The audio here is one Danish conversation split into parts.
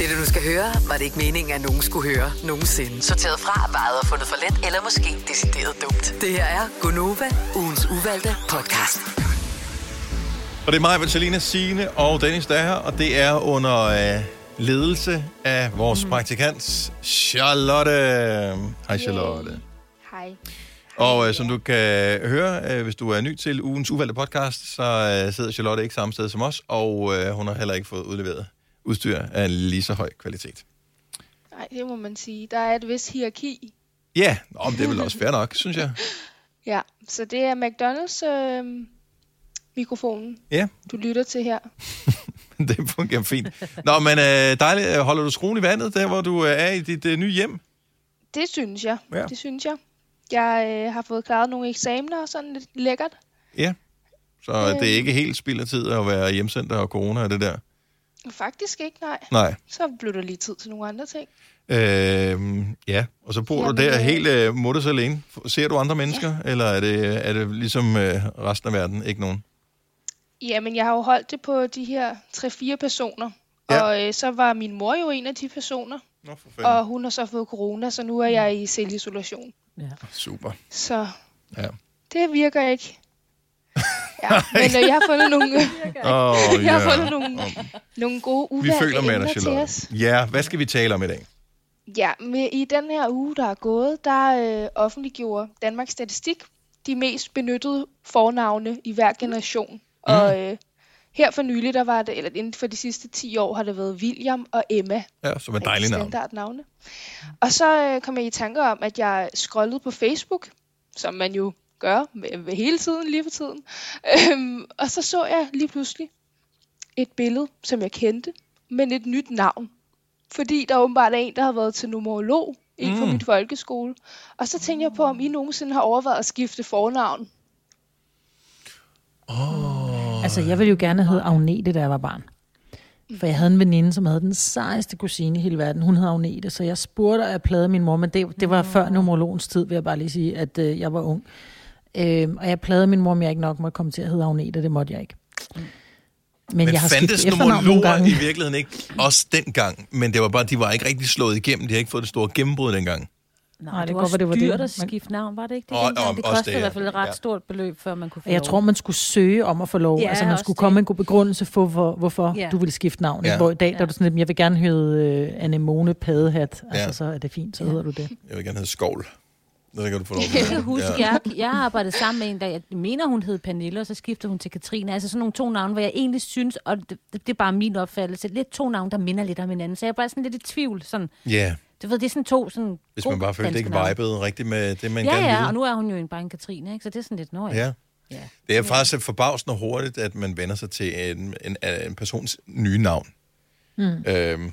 Det, du nu skal høre, var det ikke meningen, at nogen skulle høre nogensinde. Sorteret fra, vejet og fundet for let, eller måske decideret dumt. Det her er Gonova, ugens uvalgte podcast. Og det er mig, Vitalina Signe og Dennis, der er her, og det er under øh, ledelse af vores mm. praktikant, Charlotte. Hej, Charlotte. Hej. Og øh, som du kan høre, øh, hvis du er ny til ugens uvalgte podcast, så øh, sidder Charlotte ikke samme sted som os, og øh, hun har heller ikke fået udleveret udstyr af lige så høj kvalitet. Nej, det må man sige. Der er et vis hierarki. Ja, om det er vel også fair nok, synes jeg. Ja, så det er McDonald's øh, mikrofonen, Ja, du lytter til her. det fungerer fint. Nå, men øh, dejligt. Holder du skruen i vandet, der hvor du øh, er i dit øh, nye hjem? Det synes jeg. Ja. Det synes jeg. Jeg øh, har fået klaret nogle eksamener og sådan lidt lækkert. Ja. Så øh. det er ikke helt spild af tid at være hjemsendt og corona og det der? Faktisk ikke, nej. Nej. Så blev der lige tid til nogle andre ting. Øh, ja, og så bor Jamen, du der øh, helt øh, mutters alene. Ser du andre mennesker, ja. eller er det, er det ligesom øh, resten af verden ikke nogen? Jamen, jeg har jo holdt det på de her 3-4 personer. Ja. Og øh, så var min mor jo en af de personer. Nå, for fanden. Og hun har så fået corona, så nu er jeg i selvisolation. Super. Så Ja. det virker ikke. Ja, men øh, jeg har fundet nogle, Oh, jeg har fundet nogle, nogle gode Vi uvalgte føler med dig, emner til os. Ja, hvad skal vi tale om i dag? Ja, med, i den her uge, der er gået, der øh, offentliggjorde Danmarks Statistik de mest benyttede fornavne i hver generation. Mm. Og øh, her for nylig, der var det, eller inden for de sidste 10 år, har det været William og Emma. Ja, som er dejlige navn. Standardnavne. Og så øh, kom jeg i tanker om, at jeg scrollede på Facebook, som man jo gør med, med hele tiden, lige for tiden. Øhm, og så så jeg lige pludselig et billede, som jeg kendte, men et nyt navn. Fordi der åbenbart er en, der har været til numerolog inden for Mm. min folkeskole. Og så tænkte jeg på, om I nogensinde har overvejet at skifte fornavn. Altså, jeg ville jo gerne hedde Agnete, da jeg var barn. For jeg havde en veninde, som havde den sejeste kusine i hele verden. Hun hed Agnete, så jeg spurgte, og jeg plagede min mor, men det, det var før numerologens tid, vil jeg bare lige sige, at øh, jeg var ung. Øhm, og jeg plagede min mor, om jeg ikke nok måtte komme til at hedde Agnete, det måtte jeg ikke. Men, Men jeg har fandtes numerologer gange. i virkeligheden ikke også dengang? Men det var bare, de var ikke rigtig slået igennem. De har ikke fået det store gennembrud dengang. Nej, Nej, det det var godt det var det. dyrt at Man- skifte navn, var det ikke det? Og- og- det også kostede det, i hvert fald et ret ja. stort beløb, før man kunne få Jeg lov. tror, man skulle søge om at få lov. Ja, Ja, altså, man skulle det. komme med en god begrundelse for, hvor, hvorfor Ja. ja. du ville skifte navn. Ja. Ja. Hvor i dag, der Ja. er du sådan lidt, jeg vil gerne hedde øh, Anemone Padehat. Altså, Ja. så er det fint, så Ja. hedder du det. Jeg vil gerne hedde Skovl. Det kan du få lov Jeg kan huske, Ja. jeg, jeg har arbejdet sammen med en, der jeg mener, hun hed Pernille, og så skiftede hun til Katrine. Altså sådan nogle to navne, hvor jeg egentlig synes, og det, det er bare min opfattelse, lidt to navne, der minder lidt om hinanden. Så jeg er bare sådan lidt i tvivl. Sådan, Ja, du ved, det er sådan to sådan hvis man bare følte, det ikke vibede rigtigt med det, man Ja, gerne ja, ville. og nu er hun jo en, bare en Katrine, ikke? så det er sådan lidt, nå ja. Ja. ja. Det er faktisk forbavsende hurtigt, at man vender sig til en, en, en persons nye navn. Mm. Øhm,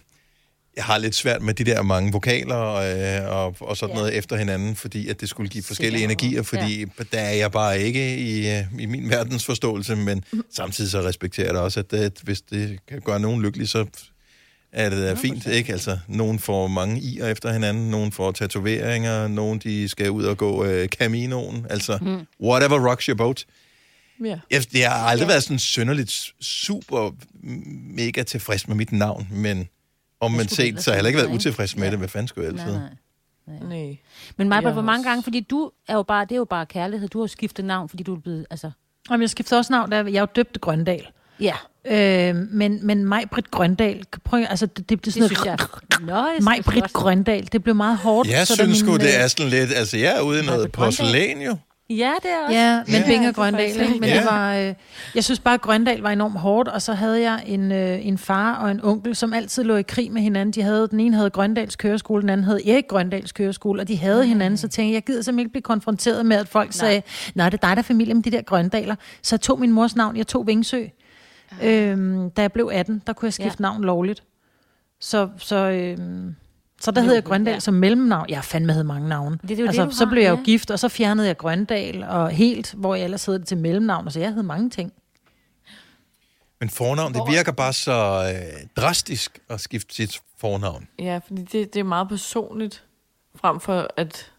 jeg har lidt svært med de der mange vokaler øh, og, og sådan Ja. noget efter hinanden, fordi at det skulle give forskellige Sikkert. energier, fordi ja. der er jeg bare ikke i, øh, i min verdensforståelse, men samtidig så respekterer jeg da også, at, at hvis det kan gøre nogen lykkelig, så er det da fint, ikke? Altså, nogen får mange i'er efter hinanden, nogen får tatoveringer, nogen de skal ud og gå øh, Caminoen, altså mm. whatever rocks your boat. Ja. Jeg, jeg har aldrig ja. været sådan synderligt super mega tilfreds med mit navn, men om man det set, ellers så har jeg heller ikke være, været ikke? utilfreds med Ja. det. Hvad fanden skulle jeg Nej, altid? nej. Nej. Men Jeg hvor mange gange, fordi du er jo bare, det er jo bare kærlighed. Du har skiftet navn, fordi du er blevet, altså... Jamen, jeg skiftede også navn, da jeg er jo døbt Grøndal. Ja, Øh, men, men Maj-Britt Grøndal, prøv, altså det, det blev det sådan synes jeg. noget... Nå, jeg Maj-Britt Grøndal, det blev meget hårdt. Jeg så synes sgu, det øh, er sådan lidt... Altså, jeg er ude i noget porcelæn, jo. Ja, det er også. Ja, men Ja. ja, Ja, er Grøndal, ikke? Men Ja. det var, øh, jeg synes bare, at Grøndal var enormt hårdt, og så havde jeg en, øh, en far og en onkel, som altid lå i krig med hinanden. De havde, den ene havde Grøndals køreskole, den anden havde Erik Grøndals køreskole, og de havde hinanden, så tænkte jeg, jeg gider simpelthen ikke blive konfronteret med, at folk Nej. sagde, nej, det er dig, der er familie med de der Grøndaler. Så jeg tog min mors navn, jeg tog Vingsø. Øhm, da jeg blev 18, der kunne jeg skifte Ja. navn lovligt. Så, så, øhm, så der hed jeg Grøndal ja. som mellemnavn. Jeg har fandme havde mange navne. Det er jo det, altså, du så har, blev jeg jo ja. gift, og så fjernede jeg Grøndal og helt, hvor jeg ellers hed det til mellemnavn. Så jeg hed mange ting. Men fornavn, det virker bare så øh, drastisk at skifte sit fornavn. Ja, fordi det, det er meget personligt, frem for at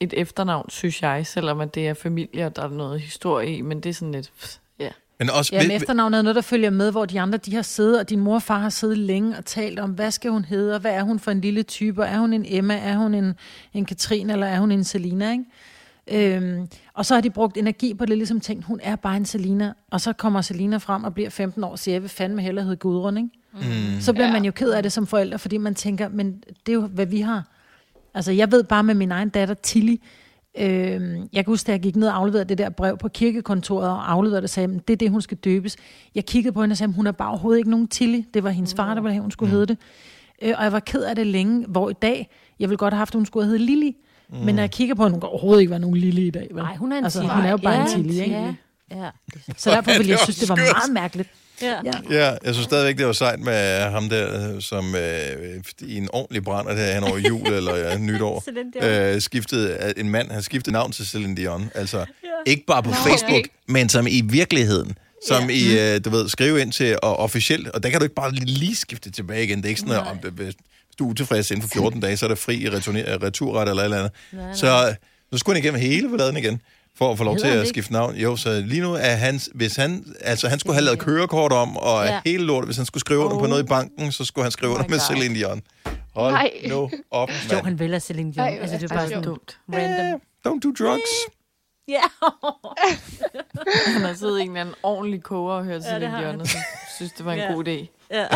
et efternavn, synes jeg, selvom at det er familie, og der er noget historie i, men det er sådan lidt, pff. Men også, Ja, men efternavnet er noget, der følger med, hvor de andre de har siddet, og din mor og far har siddet længe og talt om, hvad skal hun hedde, og hvad er hun for en lille type, og er hun en Emma, er hun en, en Katrine, eller er hun en Selina, ikke? Øhm, og så har de brugt energi på det, ligesom tænkt, hun er bare en Selina, og så kommer Selina frem og bliver 15 år og siger, jeg vil fandme hellere hedde Gudrun, ikke? Mm. Så bliver Ja. man jo ked af det som forældre, fordi man tænker, men det er jo, hvad vi har. Altså, jeg ved bare med min egen datter, Tilly, øh, jeg kan huske, da jeg gik ned og afleverede det der brev på kirkekontoret og afleverede det og sagde, "Men det er det, hun skal døbes. Jeg kiggede på hende og sagde, hun er bare overhovedet ikke nogen Tilly. Det var hendes far, der ville have, hun skulle hedde det. Øh, og jeg var ked af det længe, hvor i dag, jeg ville godt have haft, at hun skulle hedde Lili. Mm. Men når jeg kigger på hende, hun kan overhovedet ikke være nogen Lili i dag. Nej, hun er en altså, Tilly. hun er jo bare Ja, en Tilly, ikke? Ja, ja. Så derfor ville jeg synes, det var skørt. meget mærkeligt. ja. Ja. Ja, jeg synes stadigvæk, det var sejt med ham der, øh, som øh, i en ordentlig brænder der hen over jul eller ja, nytår, øh, skiftede, en mand har skiftet navn til Celine Dion. Altså, ikke bare på Facebook, men som i virkeligheden. Som i, øh, du ved, skrive ind til og officielt, og der kan du ikke bare lige skifte tilbage igen. Det er ikke sådan, at om det, hvis du er utilfreds inden for 14 dage, så er der fri returret eller et eller andet. nej. Så nu skulle han igennem hele balladen igen, for at få lov til Hedder han at skifte navn. Jo, så lige nu er han, hvis han, altså han skulle have lavet kørekort om, og Ja. ja. hele lortet, hvis han skulle skrive under på noget i banken, så skulle han skrive under my med God. Celine Dion. Hold Nej. nu op, Jo, mand. han vælger Celine Dion. Ej, altså, det er bare sådan dumt. random. Don't do drugs. Ja. Han har siddet i en eller anden ordentlig koger og hørt Ja, Celine det har Dion, og så synes, det var en Ja. god idé. ja.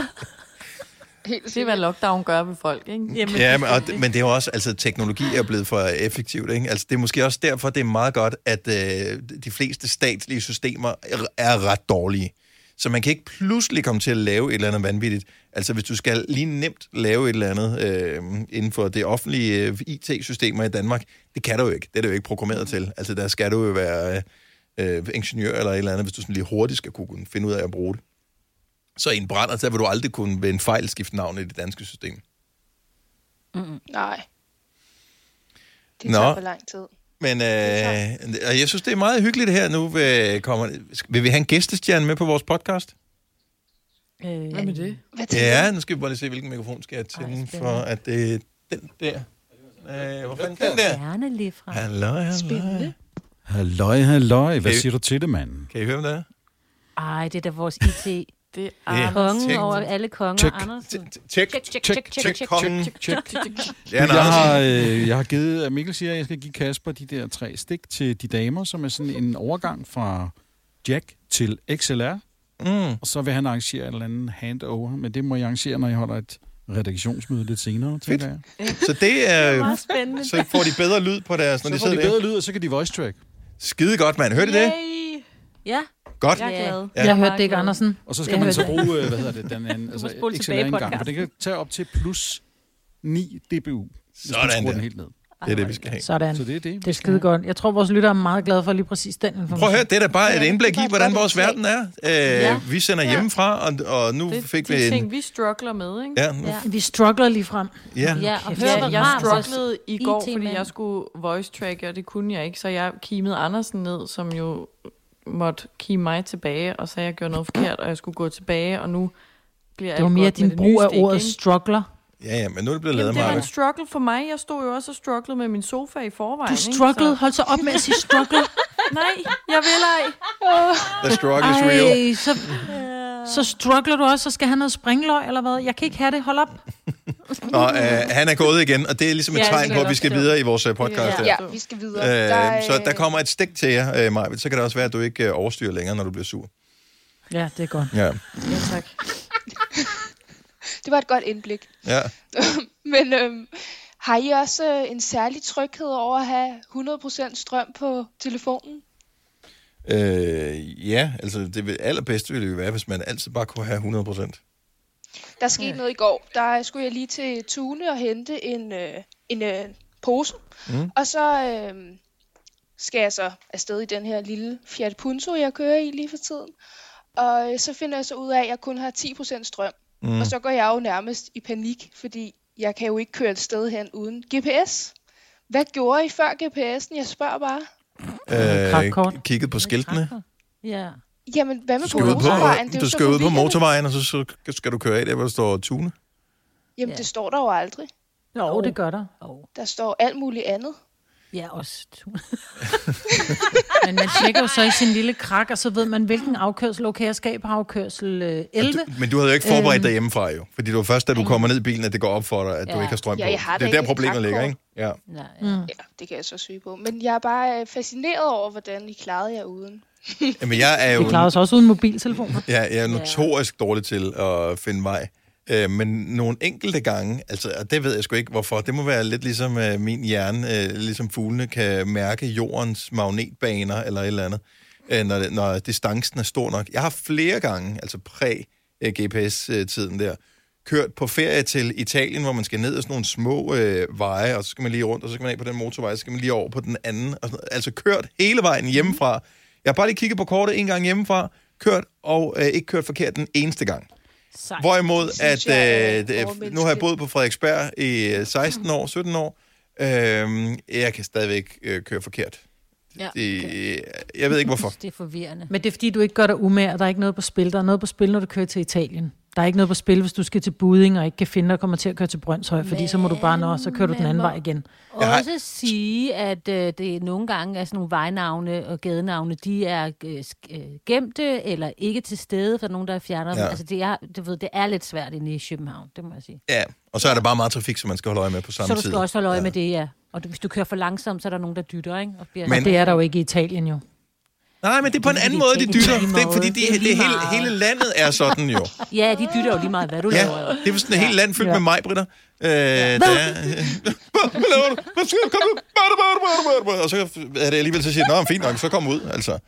Helt Det er, hvad lockdown gør ved folk, ikke? Jamen, Ja, men, og, men det er jo også, altså teknologi er blevet for effektivt, ikke? Altså det er måske også derfor, det er meget godt, at øh, de fleste statslige systemer er, ret dårlige. Så man kan ikke pludselig komme til at lave et eller andet vanvittigt. Altså hvis du skal lige nemt lave et eller andet øh, inden for det offentlige øh, IT-systemer i Danmark, det kan du jo ikke. Det er det jo ikke programmeret til. Altså der skal du jo være øh, ingeniør eller et eller andet, hvis du sådan lige hurtigt skal kunne finde ud af at bruge det. Så i en brænder, så vil du aldrig kunne ved en fejl skifte navn i det danske system. Nej. Det Nå. tager for lang tid. Men er øh, og jeg synes, det er meget hyggeligt her nu. Vil, kommer, vil vi have en gæstestjerne med på vores podcast? Øh, Hvad med det? Hvad Ja, nu skal vi bare lige se, hvilken mikrofon skal jeg Ej, tænde, spændende. for at det er den der. Øh, hvor fanden den der? Gerne lige fra. Hallo, hallo. Spændende. Halløj, halløj. Hvad siger du til det, mand? Kan I høre, hvad det er? Ej, det er da vores IT. Det er er- Kongen over alle konger. Andersen. Tjek, Tjek, tjek, Tjek, kongen. Jeg har, øh, jeg har givet, at Mikkel siger, at jeg skal give Kasper de der tre stik til de damer, som er sådan en overgang fra Jack til XLR. Mm. Og så vil han arrangere en eller anden handover, men det må jeg arrangere, når jeg holder et redaktionsmøde lidt senere, tænker jeg. Så det er... Meget spændende. Så får de bedre lyd på deres, når Så de får de sidder der. bedre lyd, og så kan de voice track. Skide godt, mand. Hørte I det? Ja, Godt. Jeg er glad. Ja. Jeg hørte det ikke, Andersen. Og så Jeg skal man så bruge, øh, hvad hedder det, den anden, altså spole tilbage i XLR engang, for det kan tage op til plus 9 dBu, hvis Sådan der. den helt ned. Det er det, vi skal have. Sådan. Så det er det. Det er skide godt. Jeg tror, vores lytter er meget glade for lige præcis den information. Prøv at høre, det er da bare et indblik det i, hvordan vores verden er. Øh, Ja. Vi sender hjemmefra, og, og nu Det fik er vi de en... ting, vi struggler med, ikke? Ja, nu, ja. Vi struggler lige frem. ja. Ja, og hør, Ja, jeg strugglede i går, fordi jeg skulle voice track, og det kunne jeg ikke, så jeg kimede Andersen ned, som jo måtte kime mig tilbage, og så jeg gjorde noget forkert, og jeg skulle gå tilbage, og nu bliver Det var mere din brug nye af ordet ikke? struggler. Ja, ja, men nu er det blevet lavet Jamen, det var en struggle for mig. Jeg stod jo også og strugglede med min sofa i forvejen. Du ikke? strugglede. Hold så op med at sige struggle. Så, nej, jeg vil ej. The struggle is real. Ej, så, så struggler du også, så skal han noget springløg, eller hvad? Jeg kan ikke have det. Hold op. Og øh, han er gået igen, og det er ligesom et Ja, tegn på, at vi skal videre i vores øh, podcast. Ja. Ja, vi skal videre. der, er, Øh, så der kommer et stik til jer, øh, Maja. Så kan det også være, at du ikke øh, overstyrer længere, når du bliver sur. Ja, det er godt. Ja. Ja, tak. Det var et godt indblik. ja. Men øhm, har I også øh, en særlig tryghed over at have 100% strøm på telefonen? Øh, ja, altså det vil, allerbedste ville jo være, hvis man altid bare kunne have 100 procent. Der skete noget i går. Der skulle jeg lige til Tune og hente en, øh, en øh, pose. Mm. Og så øh, skal jeg så afsted i den her lille Fiat Punto, jeg kører i lige for tiden. Og øh, så finder jeg så ud af, at jeg kun har 10% strøm. Mm. Og så går jeg jo nærmest i panik, fordi jeg kan jo ikke køre et sted hen uden GPS. Hvad gjorde I før GPS'en? Jeg spørger bare. Krakkort. Øh, kigget på skiltene. Ja. Jamen, hvad med på på, motorvejen? Det er jo du så skal ud på motorvejen, og så, så skal du køre af der, hvor der står Tune. Jamen, Ja. det står der jo aldrig. Jo, det gør der. Oh. Der står alt muligt andet. Ja, også. Men man tjekker jo så i sin lille krak, og så ved man, hvilken afkørsel. Okay, jeg skal på afkørsel øh, 11. Du, men du havde jo ikke forberedt Øhm. dig hjemmefra jo. Fordi det var først, da du kommer ned i bilen, at det går op for dig, at ja. du Ja. ikke har strøm Ja, på. jeg har det er der problemet ligger, ikke? Ja. Nej, Mm. Ja, det kan jeg så søge på. Men jeg er bare øh, fascineret over, hvordan I klarede jer uden. Jamen, jeg er jo... Vi klarer os også uden mobiltelefoner. Ja, jeg er notorisk dårlig til at finde vej. Øh, men nogle enkelte gange, altså, og det ved jeg sgu ikke hvorfor, det må være lidt ligesom øh, min hjerne, øh, ligesom fuglene kan mærke jordens magnetbaner eller et eller andet, øh, når, det- når distancen er stor nok. Jeg har flere gange, altså præ-GPS-tiden der, kørt på ferie til Italien, hvor man skal ned ad sådan nogle små øh, veje, og så skal man lige rundt, og så skal man af på den motorvej, så skal man lige over på den anden. Og sådan. Altså kørt hele vejen hjemmefra. Jeg har bare lige kigget på kortet en gang hjemmefra, kørt og øh, ikke kørt forkert den eneste gang. Sejt. Hvorimod, at jeg øh, nu har jeg boet på Frederiksberg i øh, 16 år, 17 år. Øh, jeg kan stadigvæk øh, køre forkert. Ja, Det, jeg ved ikke hvorfor. Det er forvirrende. Men det er fordi, du ikke gør dig umær, og der er ikke noget på spil. Der er noget på spil, når du kører til Italien. Der er ikke noget på spil, hvis du skal til Buding og ikke kan finde dig og kommer til at køre til Brøndshøj, fordi så må du bare nå, så kører du den anden Men vej igen. Jeg har- Også sige, at øh, det nogle gange er sådan nogle vejnavne og gadenavne, de er øh, sk- øh, gemte eller ikke til stede, for nogen, der fjerner dem. Ja. Altså, det er, du ved, det er lidt svært inde i København, det må jeg sige. Ja, og så er der bare meget trafik, som man skal holde øje med på samme Så du tid. skal også holde øje med det, ja. Og du, hvis du kører for langsomt, så er der nogen, der dytter, ikke? Og bliver Men- Og det er der jo ikke i Italien jo. Nej, men det er på en anden måde, de er dytter. Det er fordi, de, Det det hele, hele landet er sådan jo. Ja, de dytter jo lige meget, hvad du Ja, laver. det er sådan et helt land fyldt Ja. med mig, Britter. Øh, der er, hvad laver du? Hvad sker der? Kom nu. Bada, bada, bada, bada. Og så er det alligevel så siger, nå, fint nok, så kom ud, altså.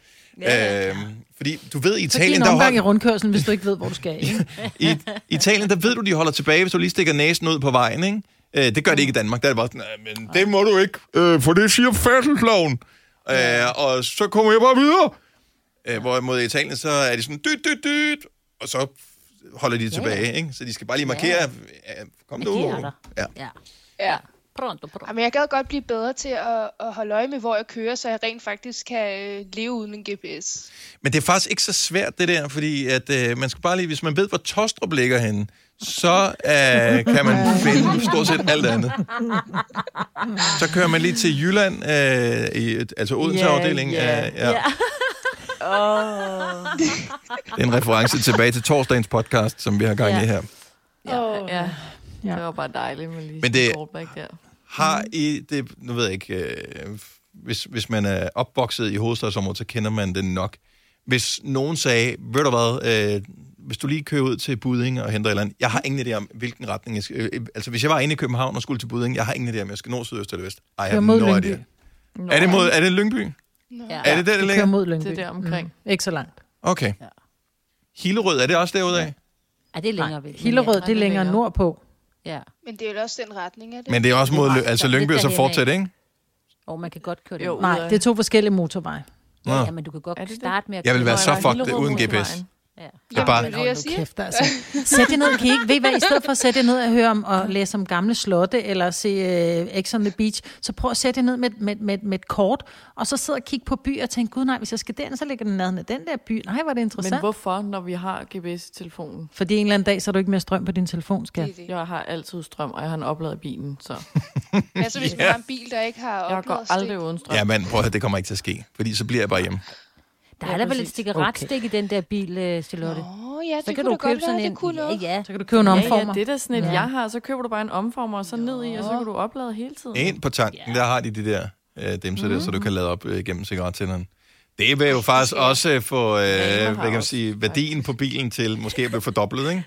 Øh, fordi du ved, i Så Italien, en der omgang i hold, rundkørslen, hvis du ikke ved, hvor du skal. Ikke? i Italien, der ved du, de holder tilbage, hvis du lige stikker næsen ud på vejen, ikke? Øh, det gør det ikke i Danmark. Der er det bare sådan, "Nej, men det må du ikke, øh, for det siger færdselsloven. Øh, og så kommer jeg bare videre. Øh, hvorimod i Italien, så er de sådan, dyt, dyt, dyt, og så holder de tilbage, ikke? Så de skal bare lige markere, ja. kom Men nu. Ja. Ja. Ja. Pronto, pronto. Jamen, jeg gad godt blive bedre til at, at holde øje med, hvor jeg kører, så jeg rent faktisk kan øh, leve uden en GPS. Men det er faktisk ikke så svært, det der, fordi at, øh, man skal bare lige, hvis man ved, hvor Tostrup ligger henne, så øh, kan man finde stort set alt andet. Så kører man lige til Jylland, øh, i, altså Odense-afdelingen. ja, øh, ja. Det er en reference tilbage til torsdagens podcast, som vi har gang i Ja. her. Åh. Ja, Ja. det var bare dejligt med lige Men det- der. Har I det, nu ved jeg ikke, øh, hvis, hvis man er opvokset i hovedstadsområdet, så kender man det nok. Hvis nogen sagde, ved du hvad, øh, hvis du lige kører ud til Buding og henter et eller andet, jeg har ingen idé om, hvilken retning jeg skal, øh, altså hvis jeg var inde i København og skulle til Buding, jeg har ingen idé om, jeg skal nå sydøst eller vest. I Kør have mod no idea. Er det, mod, er det Lyngby? Ja. Er det der, det ligger? mod Lyngby. Det er der omkring. Mm. Ikke så langt. Okay. Hillerød, er det også derude af? Ja, det er længere væk. Hillerød, ja. det er længere nordpå. Ja. Men det er jo også den retning, er det? Men det er også mod, altså Lyngby og så fortsæt, ikke? Og man kan godt køre det. Jo. Nej, det er to forskellige motorveje. Ja, men du kan godt Er starte med at Jeg vil være så er fucked uden. GPS. Ja. Jeg Jamen, bare, det er det, jeg siger. Kæft, altså. Sæt jer ned, kan I ikke, ved I hvad, i stedet for at sætte jer ned og høre om og læse om gamle slotte, eller se uh, X on the Beach, så prøv at sætte jer ned med, med, med, med et kort, og så sidde og kigge på byer og tænke, gud nej, hvis jeg skal den, så ligger den nærheden af den der by. Nej, hvor er det interessant. Men hvorfor, når vi har GPS i telefonen? Fordi en eller anden dag, så er du ikke mere strøm på din telefon, skal. Det det. Jeg har altid strøm, og jeg har en opladet i bilen, så Altså, hvis man har en bil, der ikke har jeg oplevet går aldrig uden strøm. ja, men prøv at høre, det kommer ikke til at ske, fordi så bliver jeg bare hjemme. Der Ja, er da vel et præcis. stikkeratstik i den der bil, øh, Charlotte. Åh, ja, det Så kan kunne du købe godt sådan være, en... det kunne noget. Ja, ja. Så kan du købe en Ja, omformer. ja, det er da sådan et, Ja. jeg har, så køber du bare en omformer, og så ned i, og så kan du oplade hele tiden. Ind på tanken, der har de de der øh, dimser der, så du kan lade op øh, gennem cigarettænderne. Det vil jo faktisk også øh, få, øh, hvad kan man sige, værdien på bilen til måske at blive fordoblet, ikke?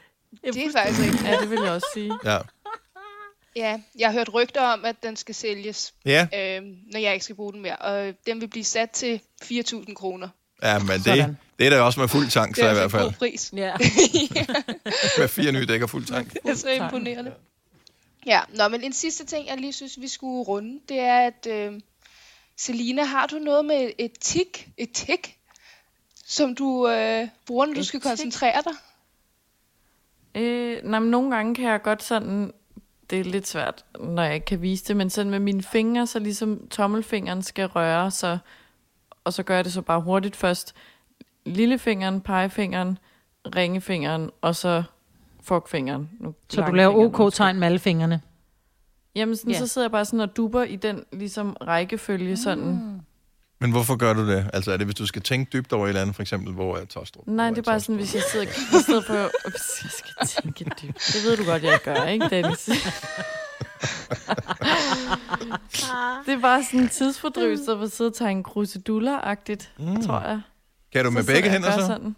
Det er faktisk rigtigt. Ja, det vil jeg også sige. Ja. Ja, jeg har hørt rygter om, at den skal sælges, Ja, øh, når jeg ikke skal bruge den mere. Og den vil blive sat til 4.000 kroner. Ja men det, Sådan. det er da også med fuld tank, Det så er i hvert altså fald. god pris. Ja. Med fire nye dæk og fuld tank. Det er så imponerende. Ja, nå, men en sidste ting, jeg lige synes, vi skulle runde, det er, at øh, Selina, har du noget med et tik, et tik, som du øh, bruger, når du skal koncentrere dig? Øh, nej, men nogle gange kan jeg godt sådan... Det er lidt svært, når jeg ikke kan vise det, men sådan med mine fingre, så ligesom tommelfingeren skal røre, så, og så gør jeg det så bare hurtigt først. Lillefingeren, pegefingeren, ringefingeren, og så fuckfingeren. Nu Så du laver. OK-tegn med alle fingrene. Jamen, sådan, Ja. så sidder jeg bare sådan og duber i den ligesom rækkefølge sådan. Men hvorfor gør du det? Altså er det, hvis du skal tænke dybt over et eller andet, for eksempel, hvor er Tostrup? Nej, det er bare sådan, hvis jeg sidder i stedet for... Hvis jeg skal tænke dybt. Det ved du godt, jeg gør, ikke, Dennis? det er bare sådan en tidsfordrivelse, hvor sidde og tegne kruseduller-agtigt, mm. tror jeg. Kan du med sidder begge hænder så? Sådan.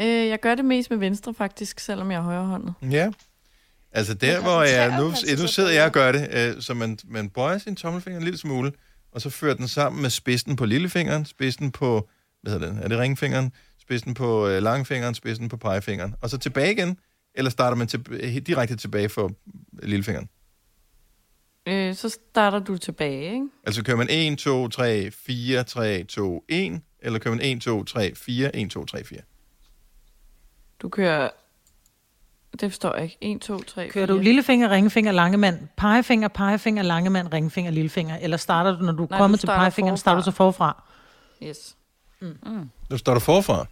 Øh, jeg gør det mest med venstre faktisk, selvom jeg er højrehåndet. Ja. Altså der, hvor jeg, nu, nu så sidder jeg og gør det, øh, så man, man bøjer sin tommelfinger en lille smule, og så fører den sammen med spidsen på lillefingeren, spidsen på, hvad hedder det, er det ringfingeren, spidsen på øh, langfingeren, spidsen på pegefingeren, og så tilbage igen, eller starter man til, direkte tilbage for lillefingeren? Øh, så starter du tilbage, ikke? Altså kører man 1, 2, 3, 4, 3, 2, 1, eller kører man 1, 2, 3, 4, 1, 2, 3, 4? Du kører... Det forstår jeg ikke. 1, 2, 3, Kører du lillefinger, ringfinger, langemand, pegefinger, pegefinger, langemand, ringfinger, lillefinger? Eller starter du, når du er Nej, kommet du til starter pegefingeren, starter du så forfra? Yes. Nu står du forfra.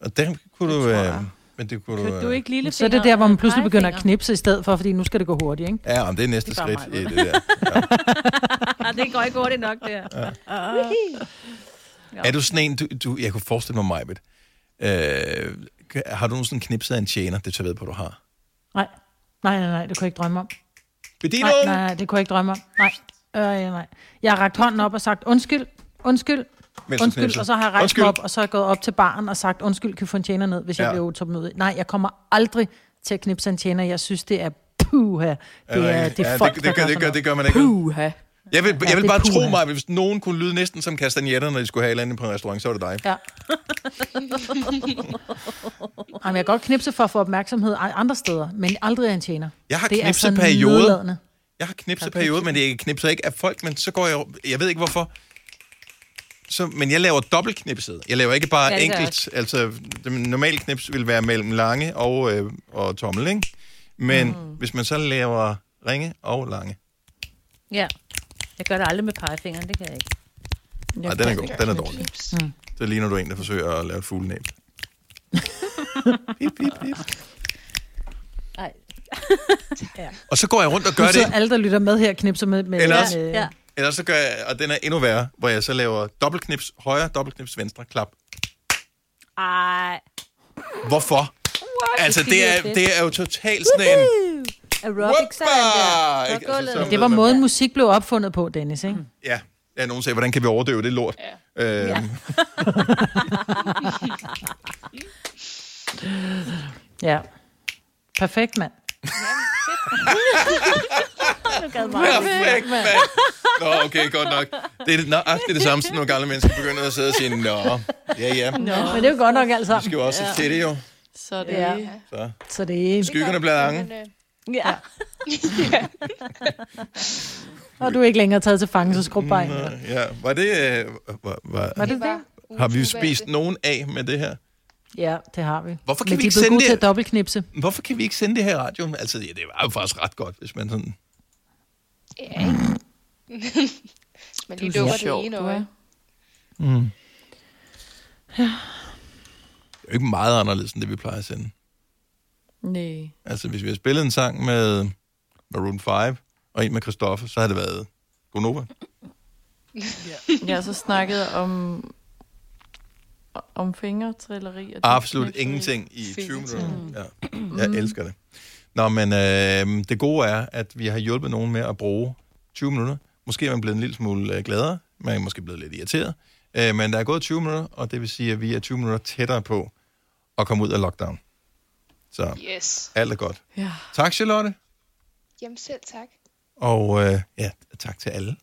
Og den kunne du... tror Øh. Men det kunne du... Kører du øh, ikke lille Så er det der, hvor man pludselig begynder at knipse i stedet for, fordi nu skal det gå hurtigt, ikke? Ja, om det er næste Det skridt mig, i det der. det går ikke hurtigt nok, der. Er du sådan en, du, du, jeg kunne forestille mig, Majbet. Øh, har du nogensinde knipset af en tjener? Det tager jeg ved på, du har. Nej, nej, nej, nej, det kunne jeg ikke drømme om. Bedino! Nej, nej, det kunne jeg ikke drømme om. Nej, øh, ja, nej. Jeg har rakt hånden op og sagt, undskyld, undskyld, Mens undskyld, og så har jeg rejst Undskyld. op, og så er jeg gået op til baren og sagt, undskyld, kan jeg få en tjener ned, hvis jeg Ja. bliver utålmodig. Nej, jeg kommer aldrig til at knipse en tjener. Jeg synes, det er puha. Det er, det er ja, folk, det, det, gør, det, sådan gør, det gør man ikke. Puha. Jeg vil, jeg Ja, vil det bare er tro mig, at hvis nogen kunne lyde næsten som kastanjetter, når de skulle have et eller andet på en restaurant, så var det dig. Ja. Jamen, jeg kan godt knipse for at få opmærksomhed andre steder, men aldrig af en tjener. Jeg har det er knipset så perioder. Jeg har knipset periode, men det knipser ikke af folk, men så går jeg... Jeg ved ikke hvorfor. Så, men jeg laver dobbeltknipset. Jeg laver ikke bare Ja, det jeg enkelt. Altså, det normale knips vil være mellem lange og, øh, og tommel, ikke? Men mm. hvis man så laver ringe og lange. Ja. Jeg gør det aldrig med pegefingeren, det kan jeg ikke. Nej, den er god. Den er dårlig. Knips. Så ligner du en, der forsøger at lave et fuglenæb. bip, bip, bip. Nej. Og så går jeg rundt og gør det. alle, der lytter med her, knipser med... med Eller også- med, Ja. Eller så gør jeg, og den er endnu værre, hvor jeg så laver dobbeltknips højre, dobbeltknips venstre, klap. Ej. Hvorfor? What? Altså, det er, det er jo totalt sådan en... Aerobic der. Ikke? Altså, så- det var måden, musik blev opfundet på, Dennis, ikke? Ja, ja nogen sagde, hvordan kan vi overdøve det lort? Ja. Øhm, ja. Ja. Perfekt, mand. Perfekt, mand. Nå, okay, godt nok. Det er nøjagtigt det samme, som nogle gamle mennesker begynder at sidde og sige, nå, ja, ja. Men det er jo godt nok alt Vi sammen. skal jo også ja. til det jo. Så det... Ja. Ja. Så. Så det er... Skyggerne bliver lange. Øh, Ja. Og du er ikke længere taget til fange, så skrub bare. Ja, var det... Øh, var, var, Var det det? har vi spist nogen af med det her? Ja, det har vi. Hvorfor kan Men vi ikke er sende det- til at dobbeltknipse. Hvorfor kan vi ikke sende det her i radioen? Altså, ja, det var jo faktisk ret godt, hvis man sådan... Ja? Men lige Du er lukker sjov, det ene du er. øje. Mm. Det er jo ikke meget anderledes, end det vi plejer at sende. Nej. Altså, hvis vi har spillet en sang med Maroon 5 og en med Christoffer, så har det været Gonova. Jeg har så snakket om om fingertrilleri. Og Absolut ingenting i 20 Fingertrin. minutter. Ja. Jeg elsker det. Nå, men øh, det gode er, at vi har hjulpet nogen med at bruge 20 minutter. Måske er man blevet en lille smule øh, gladere. Man er måske blevet lidt irriteret. Øh, men der er gået 20 minutter, og det vil sige, at vi er 20 minutter tættere på at komme ud af lockdown. Så Yes. alt er godt. Ja. Tak, Charlotte. Jamen selv tak. Og øh, ja, tak til alle.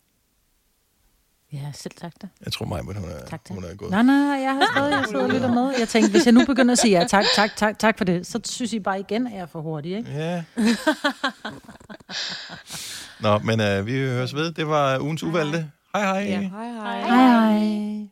Ja, selv tak da. Jeg tror mig, hun er, Tak, tak. hun er gået. Nej, nej, jeg har stadig jeg sidder og lytter med. Jeg tænkte, hvis jeg nu begynder at sige ja, tak, tak, tak, tak for det, så synes I bare igen, at jeg er for hurtig, ikke? Ja. Nå, men øh, vi høres ved. Det var ugens uvalgte. Hej hej. Ja. Hej hej. Hej, hej.